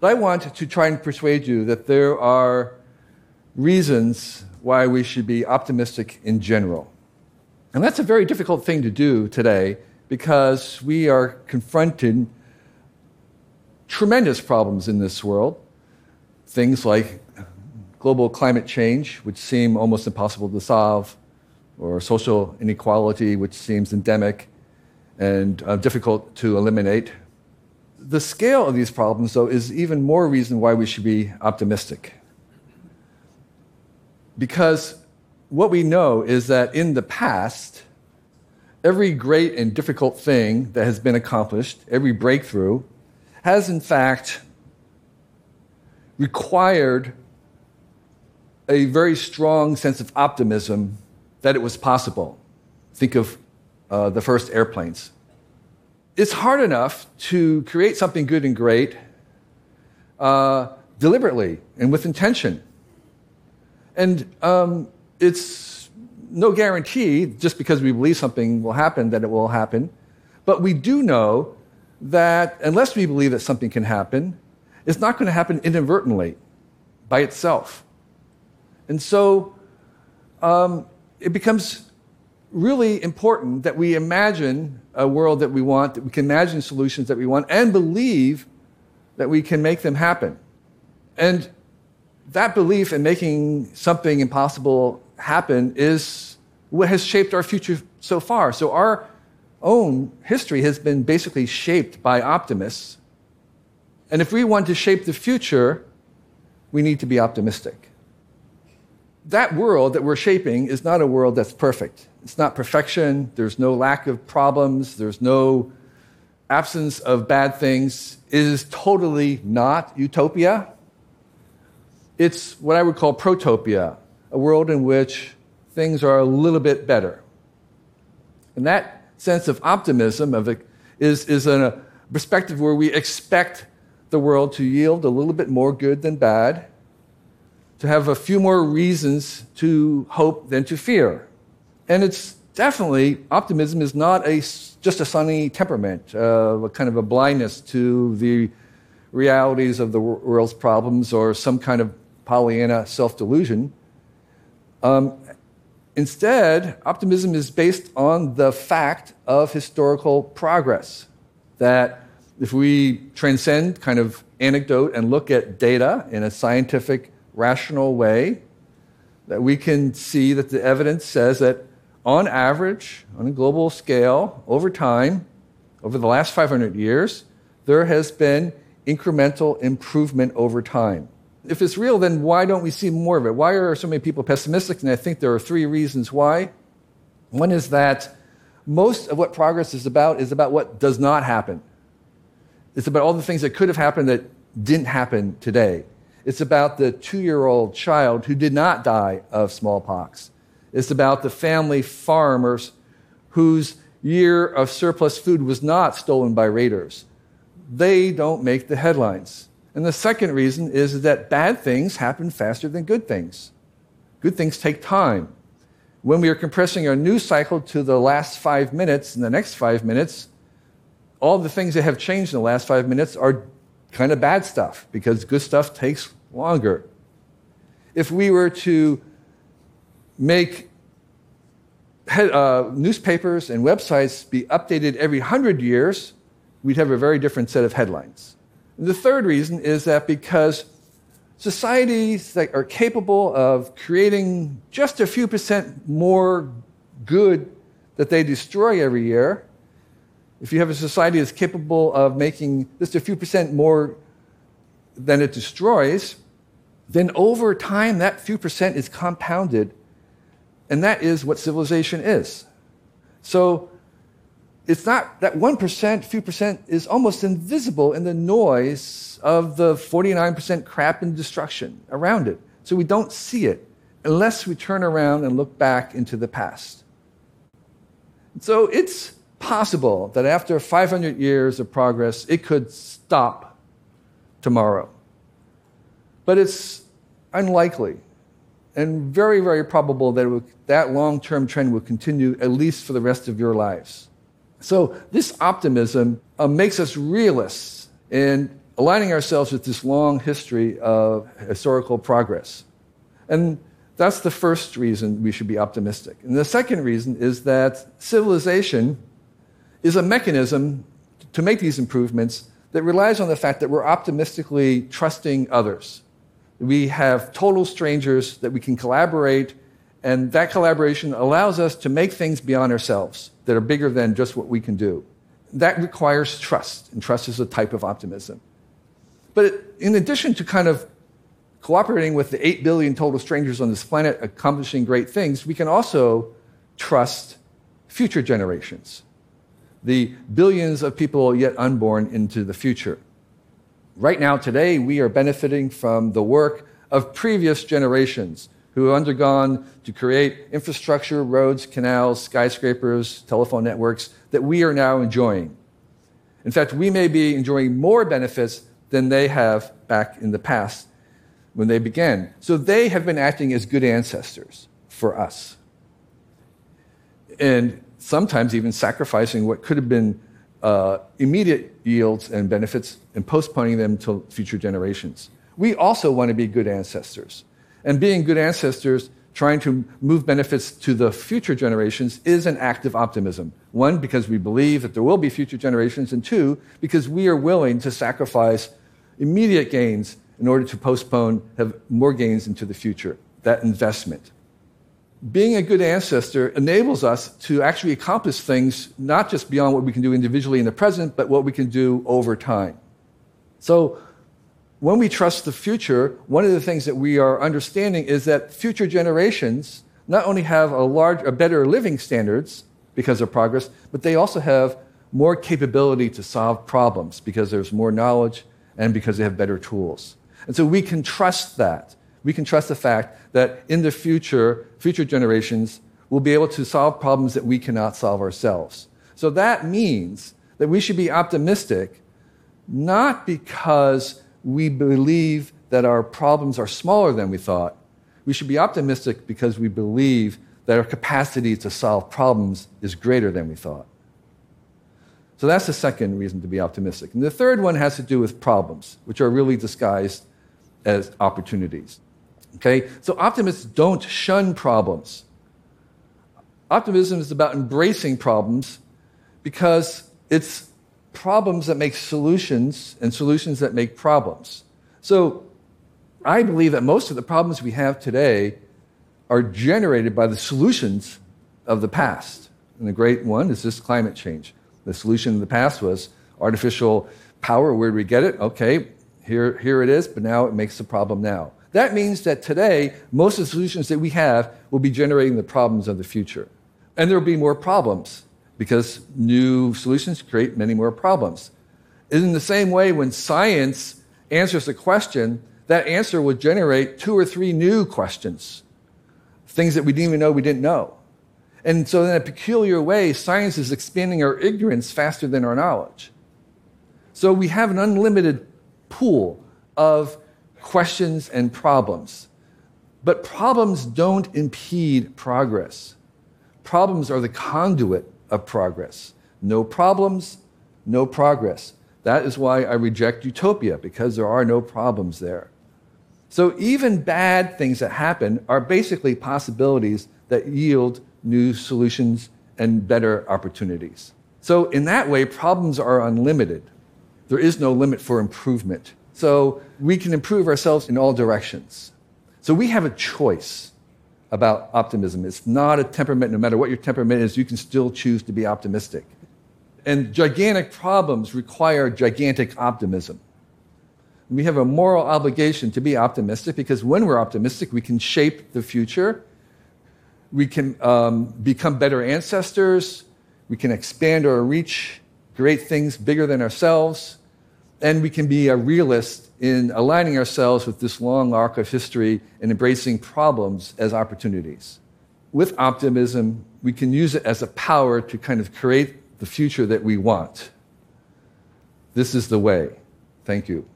But I want to try and persuade you that there are reasons why we should be optimistic in general. And that's a very difficult thing to do today because we are confronting tremendous problems in this world. Things like global climate change, which seem almost impossible to solve, or social inequality, which seems endemic and uh, difficult to eliminate. The scale of these problems, though, is even more reason why we should be optimistic. Because what we know is that in the past, every great and difficult thing that has been accomplished, every breakthrough, has in fact required a very strong sense of optimism that it was possible. Think of uh, the first airplanes. It's hard enough to create something good and great uh, deliberately and with intention. And um, it's no guarantee, just because we believe something will happen, that it will happen. But we do know that unless we believe that something can happen, it's not going to happen inadvertently by itself. And so um, it becomes really important that we imagine a world that we want, that we can imagine solutions that we want, and believe that we can make them happen. And that belief in making something impossible happen is what has shaped our future so far. So our own history has been basically shaped by optimists. And if we want to shape the future, we need to be optimistic. That world that we're shaping is not a world that's perfect. It's not perfection. There's no lack of problems. There's no absence of bad things. It is totally not utopia. It's what I would call protopia, a world in which things are a little bit better. And that sense of optimism of it is, is a perspective where we expect the world to yield a little bit more good than bad, to have a few more reasons to hope than to fear. And it's definitely, optimism is not a, just a sunny temperament, uh, a kind of a blindness to the realities of the world's problems or some kind of Pollyanna self delusion. Um, instead, optimism is based on the fact of historical progress. That if we transcend kind of anecdote and look at data in a scientific, rational way, that we can see that the evidence says that on average, on a global scale, over time, over the last 500 years, there has been incremental improvement over time if it's real, then why don't we see more of it? Why are so many people pessimistic? And I think there are three reasons why. One is that most of what progress is about is about what does not happen. It's about all the things that could have happened that didn't happen today. It's about the two year old child who did not die of smallpox. It's about the family farmers whose year of surplus food was not stolen by raiders. They don't make the headlines. And the second reason is that bad things happen faster than good things. Good things take time. When we are compressing our news cycle to the last five minutes and the next five minutes, all the things that have changed in the last five minutes are kind of bad stuff because good stuff takes longer. If we were to make uh, newspapers and websites be updated every hundred years, we'd have a very different set of headlines. The third reason is that because societies that are capable of creating just a few percent more good that they destroy every year, if you have a society that's capable of making just a few percent more than it destroys, then over time that few percent is compounded. And that is what civilization is. So it's not that 1%, few percent is almost invisible in the noise of the 49% crap and destruction around it. So we don't see it unless we turn around and look back into the past. So it's possible that after 500 years of progress, it could stop tomorrow. But it's unlikely and very, very probable that that long term trend will continue at least for the rest of your lives. So, this optimism uh, makes us realists and aligning ourselves with this long history of historical progress. And that's the first reason we should be optimistic. And the second reason is that civilization is a mechanism to make these improvements that relies on the fact that we're optimistically trusting others. We have total strangers that we can collaborate, and that collaboration allows us to make things beyond ourselves that are bigger than just what we can do. That requires trust, and trust is a type of optimism. But in addition to kind of cooperating with the 8 billion total strangers on this planet accomplishing great things, we can also trust future generations the billions of people yet unborn into the future. Right now, today, we are benefiting from the work of previous generations who have undergone to create infrastructure, roads, canals, skyscrapers, telephone networks that we are now enjoying. In fact, we may be enjoying more benefits than they have back in the past when they began. So they have been acting as good ancestors for us. And sometimes even sacrificing what could have been Uh, immediate yields and benefits and postponing them to future generations. We also want to be good ancestors. And being good ancestors, trying to move benefits to the future generations, is an act of optimism. One, because we believe that there will be future generations, and two, because we are willing to sacrifice immediate gains in order to postpone, have more gains into the future. That investment being a good ancestor enables us to actually accomplish things not just beyond what we can do individually in the present, but what we can do over time. So, when we trust the future, one of the things that we are understanding is that future generations not only have a large, a better living standards because of progress, but they also have more capability to solve problems because there's more knowledge and because they have better tools. And so we can trust that. We can trust the fact that in the future, future generations will be able to solve problems that we cannot solve ourselves. So that means that we should be optimistic, not because we believe that our problems are smaller than we thought. We should be optimistic because we believe that our capacity to solve problems is greater than we thought. So that's the second reason to be optimistic. And the third one has to do with problems, which are really disguised as opportunities. Okay? So optimists don't shun problems. Optimism is about embracing problems because it's problems that make solutions and solutions that make problems. So I believe that most of the problems we have today are generated by the solutions of the past. And the great one is this climate change. The solution in the past was artificial power. Where do we get it? Okay, here, here it is, but now it makes the problem now. That means that today, most of the solutions that we have will be generating the problems of the future. And there will be more problems because new solutions create many more problems. In the same way, when science answers a question, that answer will generate two or three new questions, things that we didn't even know we didn't know. And so, in a peculiar way, science is expanding our ignorance faster than our knowledge. So, we have an unlimited pool of questions and problems. But problems don't impede progress. Problems are the conduit of progress. No problems, no progress. That is why I reject utopia, because there are no problems there. So even bad things that happen are basically possibilities that yield new solutions and better opportunities. So, in that way, problems are unlimited. There is no limit for improvement. So we can improve ourselves in all directions. So we have a choice about optimism. It's not a temperament. No matter what your temperament is, you can still choose to be optimistic. And gigantic problems require gigantic optimism. We have a moral obligation to be optimistic because when we're optimistic, we can shape the future. We can um, become better ancestors. We can expand our reach, create things bigger than ourselves and we can be a realist in aligning ourselves with this long arc of history and embracing problems as opportunities. With optimism, we can use it as a power to kind of create the future that we want. This is the way. Thank you.